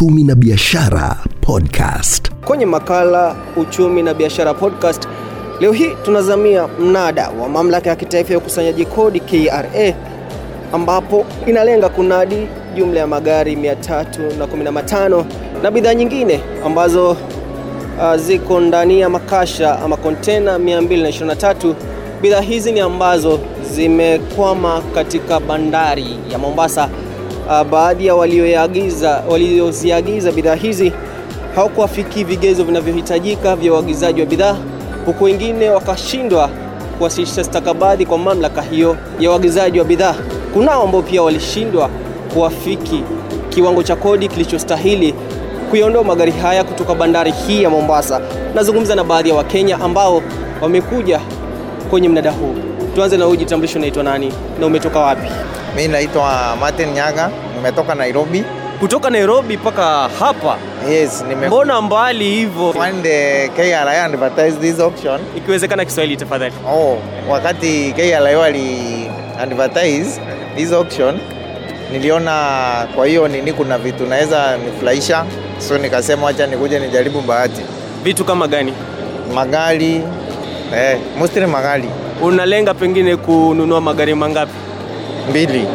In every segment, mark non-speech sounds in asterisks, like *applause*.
uchumi na biashara podcast. Kwenye makala uchumi na biashara podcast leo hii tunazamia mnada wa mamlaka ya kitaifa ya ukusanyaji kodi KRA, ambapo inalenga kunadi jumla ya magari 315 na bidhaa nyingine ambazo uh, ziko ndani ya makasha ama kontena 223. Bidhaa hizi ni ambazo zimekwama katika bandari ya Mombasa. Uh, baadhi ya walioziagiza walioziagiza bidhaa hizi hawakuafiki vigezo vinavyohitajika vya uagizaji wa bidhaa, huku wengine wakashindwa kuwasilisha stakabadhi kwa mamlaka hiyo ya uagizaji wa bidhaa. Kunao ambao pia walishindwa kuafiki kiwango cha kodi kilichostahili kuyaondoa magari haya kutoka bandari hii ya Mombasa. Nazungumza na baadhi ya Wakenya ambao wamekuja kwenye mnada huu. Tuanze na huyu, jitambulisho, unaitwa nani na umetoka wapi? Mi naitwa Martin Nyaga, nimetoka Nairobi. Kutoka Nairobi mpaka hapa, Yes, nime mbona mbali hivyo? when the KRA advertised this auction. Ikiwezekana Kiswahili tafadhali. Oh, wakati KRA wali advertise this auction niliona kwa hiyo nini kuna vitu naweza nifurahisha, so nikasema wacha nikuje nijaribu bahati. Vitu kama gani Magari eh, mostly magari unalenga pengine kununua magari mangapi? Mbili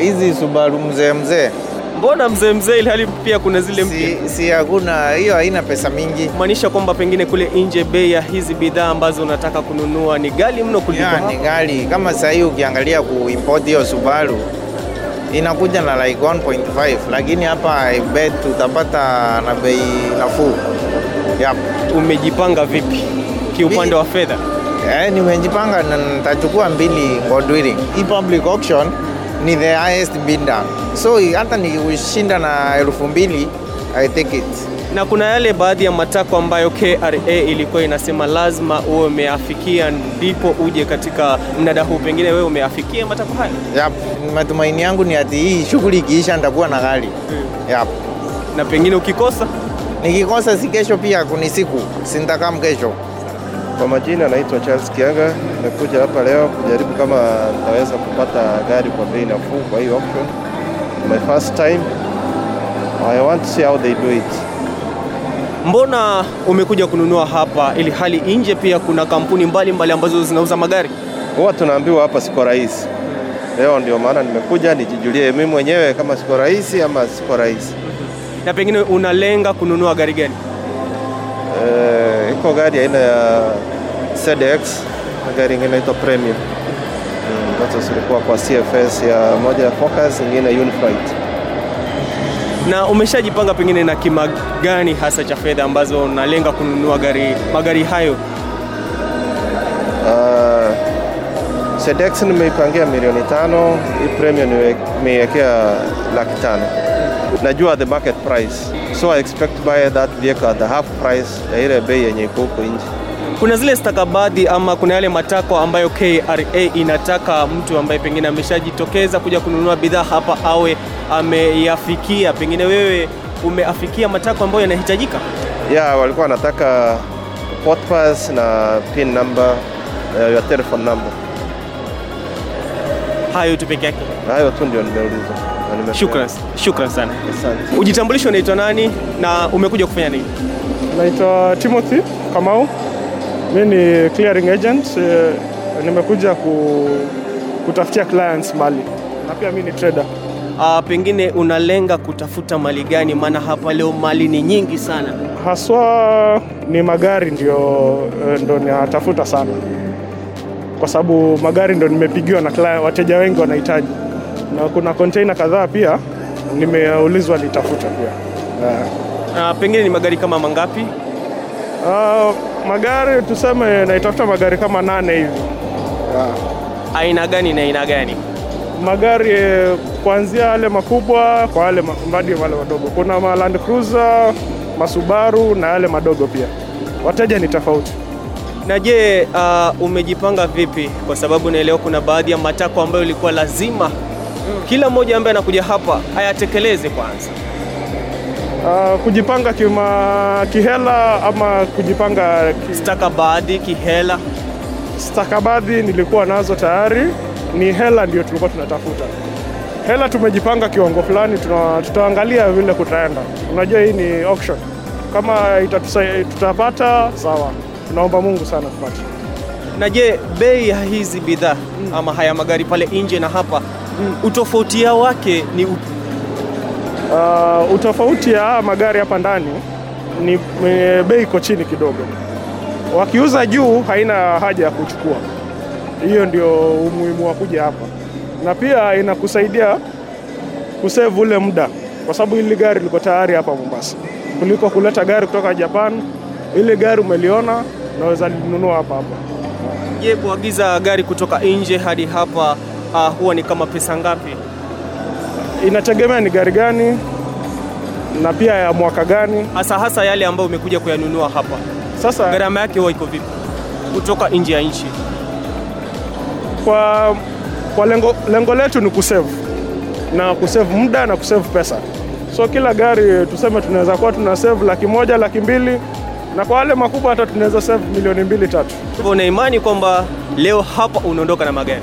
hizi Subaru mzee mzee, Mbona mzee mzee, ili hali pia kuna zile mpya si, si hakuna hiyo, haina pesa mingi kumaanisha kwamba pengine kule nje bei ya hizi bidhaa ambazo unataka kununua ni ghali mno kuliko hapa. ni gari kama sasa hii ukiangalia kuimport hiyo Subaru inakuja na like 1.5 lakini hapa I bet utapata na bei nafuu. Yep. Umejipanga vipi kiupande wa fedha? Eh, nimejipanga na nitachukua mbili Godwilling. Hii public auction ni the highest bidder. So hata nikishinda na elfu mbili I take it. Na kuna yale baadhi ya matakwa ambayo KRA ilikuwa inasema lazima uwe umeafikia ndipo uje katika mnada huu, pengine wewe umeafikia matakwa hayo? Yep. Matumaini yangu ni ati hii shughuli ikiisha nitakuwa na gari. Yep. Na pengine ukikosa Nikikosa si kesho pia kuni siku, sintakam kesho. Kwa majina naitwa Charles Kianga. Nimekuja hapa leo kujaribu kama nitaweza kupata gari kwa bei nafuu kwa hii auction. My first time. I want to see how they do it. mbona umekuja kununua hapa ili hali nje pia kuna kampuni mbalimbali mbali ambazo zinauza magari? Huwa tunaambiwa hapa siko rahisi. Leo ndio maana nimekuja nijijulie mimi mwenyewe kama siko rahisi ama siko rahisi. Na pengine unalenga kununua gari gani? Iko gari aina ya ZX na gari ingine inaitwa Premium. Mm, zilikuwa kwa CFS ya moja ya Focus, ingine Uniflight. Na umeshajipanga pengine na kima gani hasa cha fedha ambazo unalenga kununua gari magari hayo? Uh, ZX nimeipangia milioni tano, hii premium nimeiwekea laki tano. Najua the market price, so I expect buy that vehicle at the half price ya ile bei yenye iko huko nje. Kuna zile stakabadhi ama kuna yale matakwa ambayo KRA inataka mtu ambaye pengine ameshajitokeza kuja kununua bidhaa hapa awe ameyafikia. Pengine wewe umeafikia matakwa ambayo yanahitajika? Yeah, walikuwa wanataka port pass na pin number uh, your telephone number. Hayo tu peke yake. Hayo tu ndio nimeuliza. Shukran, shukran sana. Asante. Ujitambulisho, unaitwa nani na umekuja kufanya nini? Naitwa Timothy Kamau. Mi ni clearing agent. eh, Nimekuja ku, kutafutia clients mali na pia mi ni trader. Uh, pengine unalenga kutafuta mali gani? Maana hapa leo mali ni nyingi sana. Haswa ni magari ndio, eh, ndo natafuta sana, kwa sababu magari ndo nimepigiwa na client, wateja wengi wanahitaji, na kuna container kadhaa pia nimeulizwa nitafuta pia yeah. Uh, pengine ni magari kama mangapi? Uh, magari tuseme naitafuta magari kama nane hivi yeah. Aina gani na aina gani? magari eh, kuanzia yale makubwa kwa yale hadi wale wadogo. Kuna ma Land Cruiser, masubaru na yale madogo pia. Wateja ni tofauti. Na je, uh, umejipanga vipi? Kwa sababu naelewa kuna baadhi ya matakwa ambayo ilikuwa lazima kila mmoja ambaye anakuja hapa ayatekeleze kwanza. Uh, kujipanga kima, kihela ama kujipanga ki, Stakabadhi, kihela. stakabadhi nilikuwa nazo tayari, ni hela ndio tulikuwa tunatafuta. hela tumejipanga kiwango fulani, tutaangalia vile kutaenda. Unajua hii ni auction, kama itatusa- tutapata sawa, tunaomba Mungu sana kupata. Na je, bei ya hizi bidhaa ama haya magari pale nje na hapa utofauti yao wake ni upi? Uh, utofauti ya magari hapa ndani ni e, bei iko chini kidogo. Wakiuza juu haina haja ya kuchukua. Hiyo ndio umuhimu wa kuja hapa, na pia inakusaidia kusevu ule muda, kwa sababu hili gari liko tayari hapa Mombasa, kuliko kuleta gari kutoka Japan. Ile gari umeliona, naweza linunua hapa hapa. Je, kuagiza gari kutoka nje hadi hapa uh, huwa ni kama pesa ngapi? Inategemea ni gari gani na pia ya mwaka gani. Hasa hasa yale ambayo umekuja kuyanunua hapa, Sasa gharama yake huwa iko vipi kutoka nje ya nchi? kwa, kwa lengo, lengo letu ni kusave na kusave muda na kusave pesa. So kila gari tuseme tunaweza kuwa tuna save laki moja laki mbili na kwa wale makubwa hata tunaweza save milioni mbili tatu. Hivyo una imani kwamba leo hapa unaondoka na magari?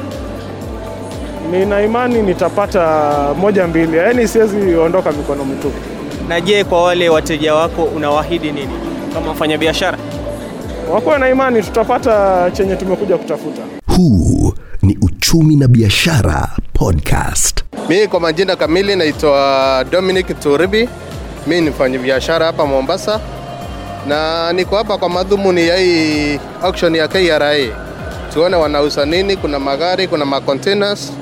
Nina imani nitapata moja mbili, yaani siwezi ondoka mikono mitupu. Na je, kwa wale wateja wako unawaahidi nini kama mfanyabiashara? Wakuwa na imani tutapata chenye tumekuja kutafuta. Huu ni Uchumi na Biashara Podcast. Mi kwa majina kamili naitwa Dominic Turibi. Mi ni mfanyabiashara hapa Mombasa na niko hapa kwa madhumuni ya hii auction ya KRA, tuone wanauza nini. Kuna magari, kuna macontainers,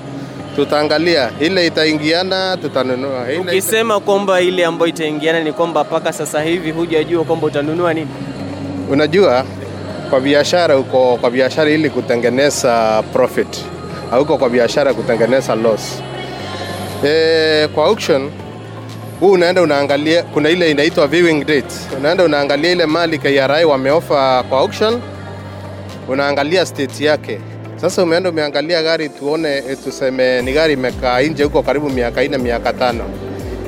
tutaangalia ile itaingiana, tutanunua ile Ukisema kwamba ile ambayo itaingiana ni kwamba mpaka sasa hivi hujajua kwamba utanunua nini? Unajua, kwa biashara uko kwa biashara ili kutengeneza profit, hauko kwa biashara kutengeneza loss. E, kwa auction huu unaenda unaangalia, kuna ile inaitwa viewing date. Unaenda unaangalia ile mali KRA wameofa kwa auction, unaangalia state yake. Sasa umeenda umeangalia gari, tuone eh, tuseme ni gari imekaa nje huko karibu miaka ine miaka tano,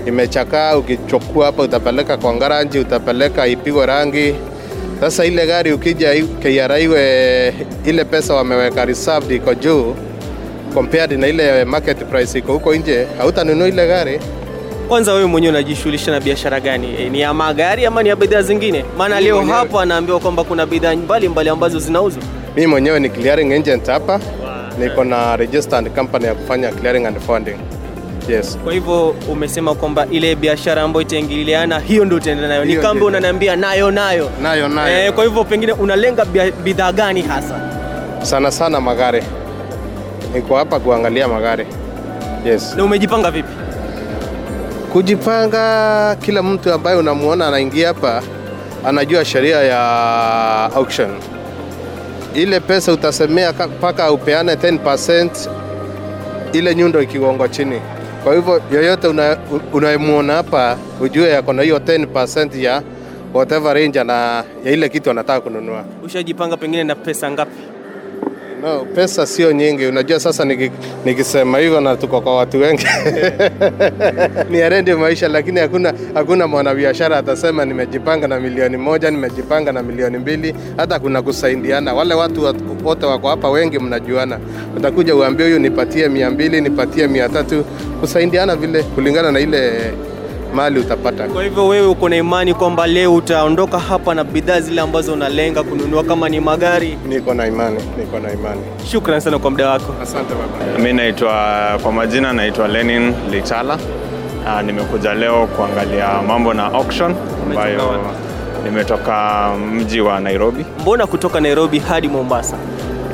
imechakaa. Ukichukua hapa utapeleka kwa ngaranji, utapeleka ipigwe rangi. Sasa ile gari ukija KRA iwe ile pesa wameweka reserved iko juu compared na ile market price iko huko nje, hautanunua ile gari. Kwanza wewe mwenyewe unajishughulisha na biashara gani? E, ni ya magari ama ni ya bidhaa zingine? Maana leo hapa anaambiwa kwamba kuna bidhaa mbalimbali ambazo zinauzwa. Mimi mwenyewe ni clearing agent hapa, niko na registered company ya kufanya clearing and funding. Yes. Kwa hivyo umesema kwamba ile biashara ambayo itaingiliana hiyo ndio utaenda nayo. Ni kama unaniambia nayo nayo. Nayo nayo. Eh, kwa hivyo pengine unalenga bidhaa gani hasa? sana sana magari. Niko hapa kuangalia magari. Yes. Na umejipanga vipi? Kujipanga, kila mtu ambaye unamuona anaingia hapa anajua sheria ya auction. Ile pesa utasemea mpaka upeane 10% ile nyundo ikigonga chini. Kwa hivyo yoyote una- hapa ujue yako na hiyo 10% ya whatever range na ya ile kitu anataka kununua. Ushajipanga pengine na pesa ngapi? No, pesa sio nyingi. Unajua sasa niki, nikisema hivyo na tuko kwa watu wengi *laughs* ni arendi maisha, lakini hakuna hakuna mwanabiashara atasema nimejipanga na milioni moja, nimejipanga na milioni mbili. Hata kuna kusaidiana. Wale watu wat- wote wako hapa wengi, mnajuana. Utakuja uambie huyu nipatie mia mbili, nipatie mia tatu, kusaidiana vile kulingana na ile mali utapata. Kwa hivyo wewe uko na imani kwamba leo utaondoka hapa na bidhaa zile ambazo unalenga kununua kama ni magari. Niko na imani, niko na imani. Shukran sana kwa muda wako. Asante baba. Mi naitwa kwa majina naitwa Lenin Lichala. Uh, nimekuja leo kuangalia mambo na auction ambayo nimetoka mji wa Nairobi Mbona kutoka Nairobi hadi Mombasa?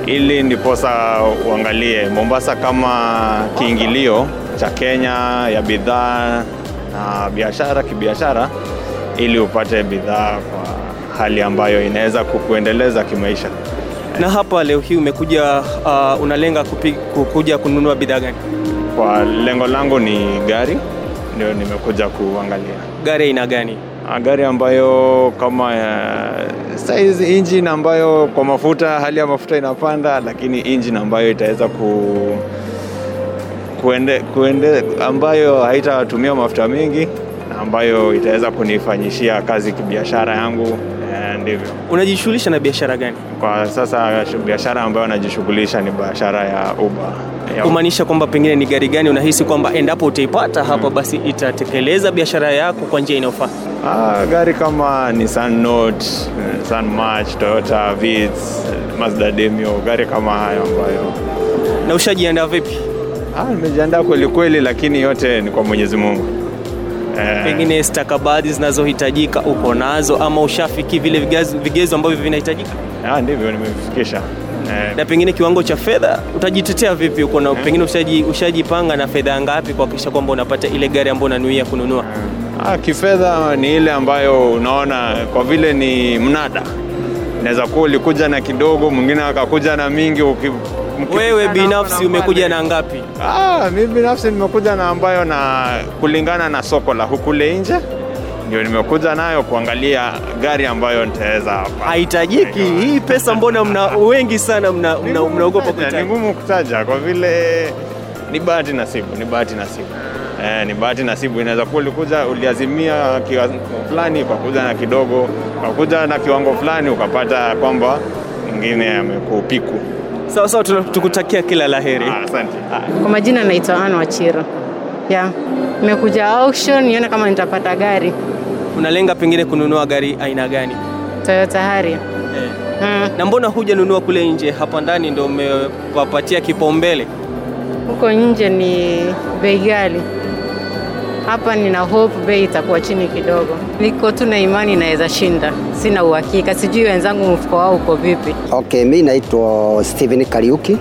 ili ndiposa uangalie Mombasa kama kiingilio cha Kenya ya bidhaa na biashara kibiashara, ili upate bidhaa kwa hali ambayo inaweza kukuendeleza kimaisha. Na hapa leo hii umekuja uh, unalenga kupi, kukuja kununua bidhaa gani? Kwa lengo langu ni gari, ndio nimekuja kuangalia. Gari aina gani? Ah, gari ambayo kama uh, size engine ambayo kwa mafuta hali ya mafuta inapanda, lakini engine ambayo itaweza ku kuende, kuende, ambayo haitatumia mafuta mengi na ambayo itaweza kunifanyishia kazi kibiashara yangu eh, ndivyo. Unajishughulisha na biashara gani? Kwa sasa biashara ambayo najishughulisha ni biashara ya Uber. Kumaanisha kwamba pengine ni gari gani unahisi kwamba endapo utaipata hapa basi itatekeleza biashara yako kwa njia inayofaa? Ah, gari kama Nissan Note, Nissan March, Toyota Vitz, Mazda Demio, gari kama hayo ambayo Na ushajiandaa vipi? Ah, nimejiandaa kweli kweli, lakini yote ni kwa Mwenyezi Mungu. Eh, Pengine stakabadhi zinazohitajika uko nazo ama ushafiki vile vigezo, vigezo ambavyo vinahitajika? ah, ndivyo nimefikisha. Eh, Na pengine kiwango cha fedha utajitetea vipi? Uko na pengine ushaji, ushajipanga na fedha ngapi kuhakikisha kwamba unapata ile gari ambayo unanuia kununua? Ah, kifedha ni ile ambayo unaona kwa vile ni mnada, naweza kuwa ulikuja na kidogo, mwingine akakuja na mingi. uki- Wewe binafsi umekuja na ngapi? Ah, mimi binafsi nimekuja na ambayo na kulingana na soko la hukule nje ndio nimekuja nayo kuangalia gari ambayo nitaweza hapa. Haitajiki hii pesa, mbona mna *laughs* wengi sana mna, mna, ngumu mnaogopa kutaja. Ni ngumu kutaja kwa vile ni bahati nasibu, ni bahati nasibu. Eh, ni bahati nasibu. Inaweza kuwa ulikuja uliazimia kiwango fulani, ukakuja na kidogo, ukakuja na kiwango fulani, ukapata kwamba mwingine amekupiku. Sawa sawa, tukutakia kila la heri. Ah, Asante. Kwa majina naitwa Ana Wachira. Yeah. Nimekuja auction nione kama nitapata gari Unalenga pengine kununua gari aina gani? Toyota Harrier. Eh. Mm. Na mbona huja nunua kule nje, hapa ndani ndo umewapatia kipaumbele? Huko nje ni bei ghali. Hapa nina hope bei itakuwa chini kidogo. Niko tu na imani naweza shinda. Sina uhakika, sijui wenzangu mfuko wao uko vipi. Okay, mi naitwa Steven Kariuki,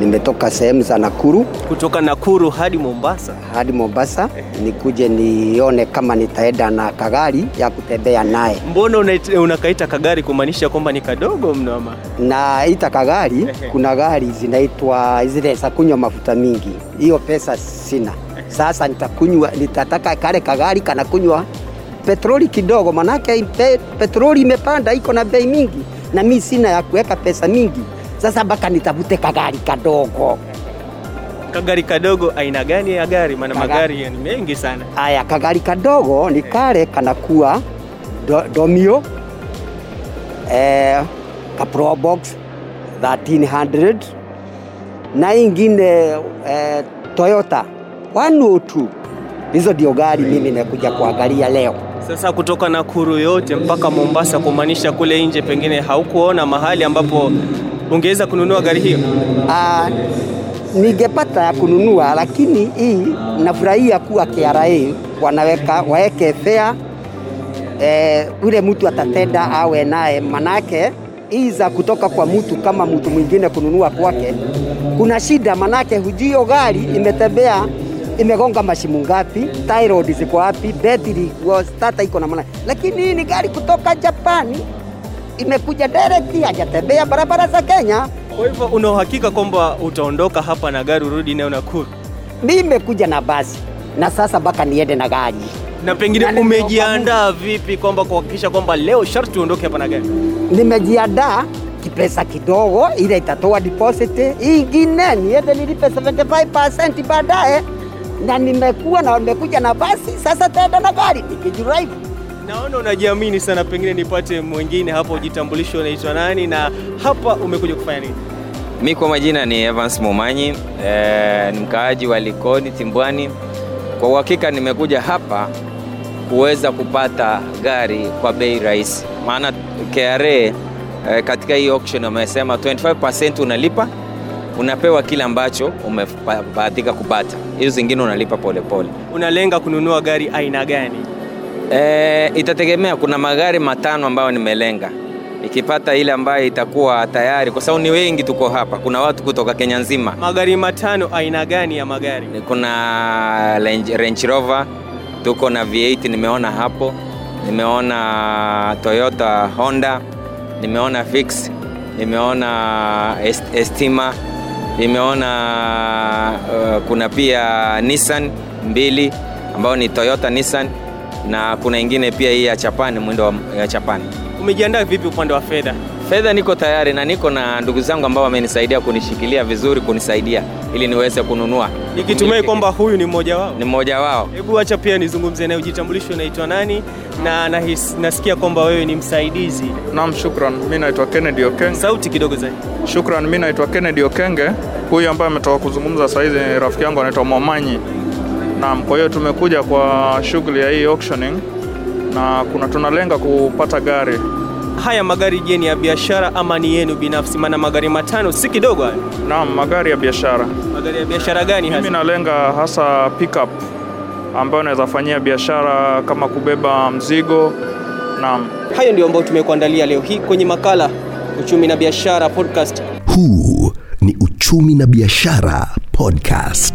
nimetoka sehemu za Nakuru Kutoka Nakuru hadi Mombasa. hadi Mombasa, nikuje nione kama nitaenda na kagari ya kutembea naye. Mbona unakaita kagari kumaanisha kwamba ni kadogo mno ama? naita kagari, kuna gari zinaitwa zile za kunywa mafuta mingi, hiyo pesa sina. Sasa nitakunywa, nitataka kale kagari kanakunywa petroli kidogo, manake pe, petroli imepanda, iko na bei mingi, na mi sina ya kuweka pesa mingi. Sasa mpaka nitafute kagari kadogo. Kagari kadogo aina gani ya gari? Maana magari ni mengi sana. Aya, kagari kadogo ni kale kanakuwa do, domio eh, ka Probox 1300 na ingine eh, Toyota 102. Hizo ndio gari mimi nakuja kuangalia leo. Sasa kutoka Nakuru yote mpaka Mombasa, kumaanisha kule nje pengine haukuona mahali ambapo ungeweza kununua gari hiyo? Ah, ningepata ya kununua, lakini hii nafurahia kuwa KRA wanaweka waeke fea eh, ule mtu atatenda awe naye, manake hii za kutoka kwa mtu kama mtu mwingine kununua kwake kuna shida, manake hujio gari imetembea imegonga mashimu ngapi, tie ziko wapi, betri was iko namna. lakini hii ni gari kutoka Japani imekuja direct, hajatembea barabara za Kenya. Kwa hivyo una uhakika kwamba utaondoka hapa na gari urudi nayo Nakuru? Mimi nimekuja na basi na sasa mpaka niende na gari. Na pengine umejiandaa vipi kwamba kuhakikisha kwamba leo sharti uondoke hapa na gari? Nimejiandaa kipesa kidogo, ile itatoa deposit, ingine niende nilipe 75% baadaye, na nimekuwa na nimekuja na basi, sasa taenda na gari nikidrive. Naona unajiamini sana, pengine nipate mwingine hapo, ujitambulisho, unaitwa nani na hapa umekuja kufanya nini? Mi kwa majina ni Evans Mumanyi, eh, ni mkaaji wa Likoni Timbwani. Kwa uhakika nimekuja hapa kuweza kupata gari kwa bei rahisi, maana KRA eh, katika hii auction wamesema 25% unalipa unapewa kile ambacho umebahatika kupata, hizo zingine unalipa polepole pole. Unalenga kununua gari aina gani? E, itategemea. Kuna magari matano ambayo nimelenga, ikipata ile ambayo itakuwa tayari, kwa sababu ni wengi tuko hapa, kuna watu kutoka Kenya nzima. Magari matano aina gani ya magari? Kuna Range, Rover, tuko na V8 nimeona hapo, nimeona Toyota Honda, nimeona Fix, nimeona Est- Estima, nimeona uh, kuna pia Nissan mbili ambayo ni Toyota Nissan na kuna ingine pia hii ya Chapani, mwendo ya Chapani. Umejiandaa vipi upande wa fedha? Fedha niko tayari na niko na ndugu zangu ambao wamenisaidia kunishikilia vizuri, kunisaidia ili niweze kununua. Nikitumai kwamba huyu ni mmoja wao. Ni mmoja wao. Hebu acha pia nizungumze naye, ujitambulishe, unaitwa nani na nahis, nasikia kwamba wewe ni msaidizi. Naam, shukran. Mi naitwa Kennedy Okenge. Sauti kidogo zaidi. Shukran, mi naitwa Kennedy Okenge. Huyu ambaye ametoka kuzungumza hizi ni rafiki yangu anaitwa Mwamanyi. Naam, kwa hiyo tumekuja kwa shughuli ya hii auctioning na kuna tunalenga kupata gari. Haya magari je, ni ya biashara ama ni yenu binafsi? Maana magari matano si kidogo haya. Naam, magari ya biashara. Magari ya biashara gani hasa? Mimi nalenga hasa pickup ambayo naweza fanyia biashara kama kubeba mzigo. Naam. Hayo ndio ambayo tumekuandalia leo hii kwenye makala Uchumi na Biashara Podcast. Huu ni Uchumi na Biashara Podcast.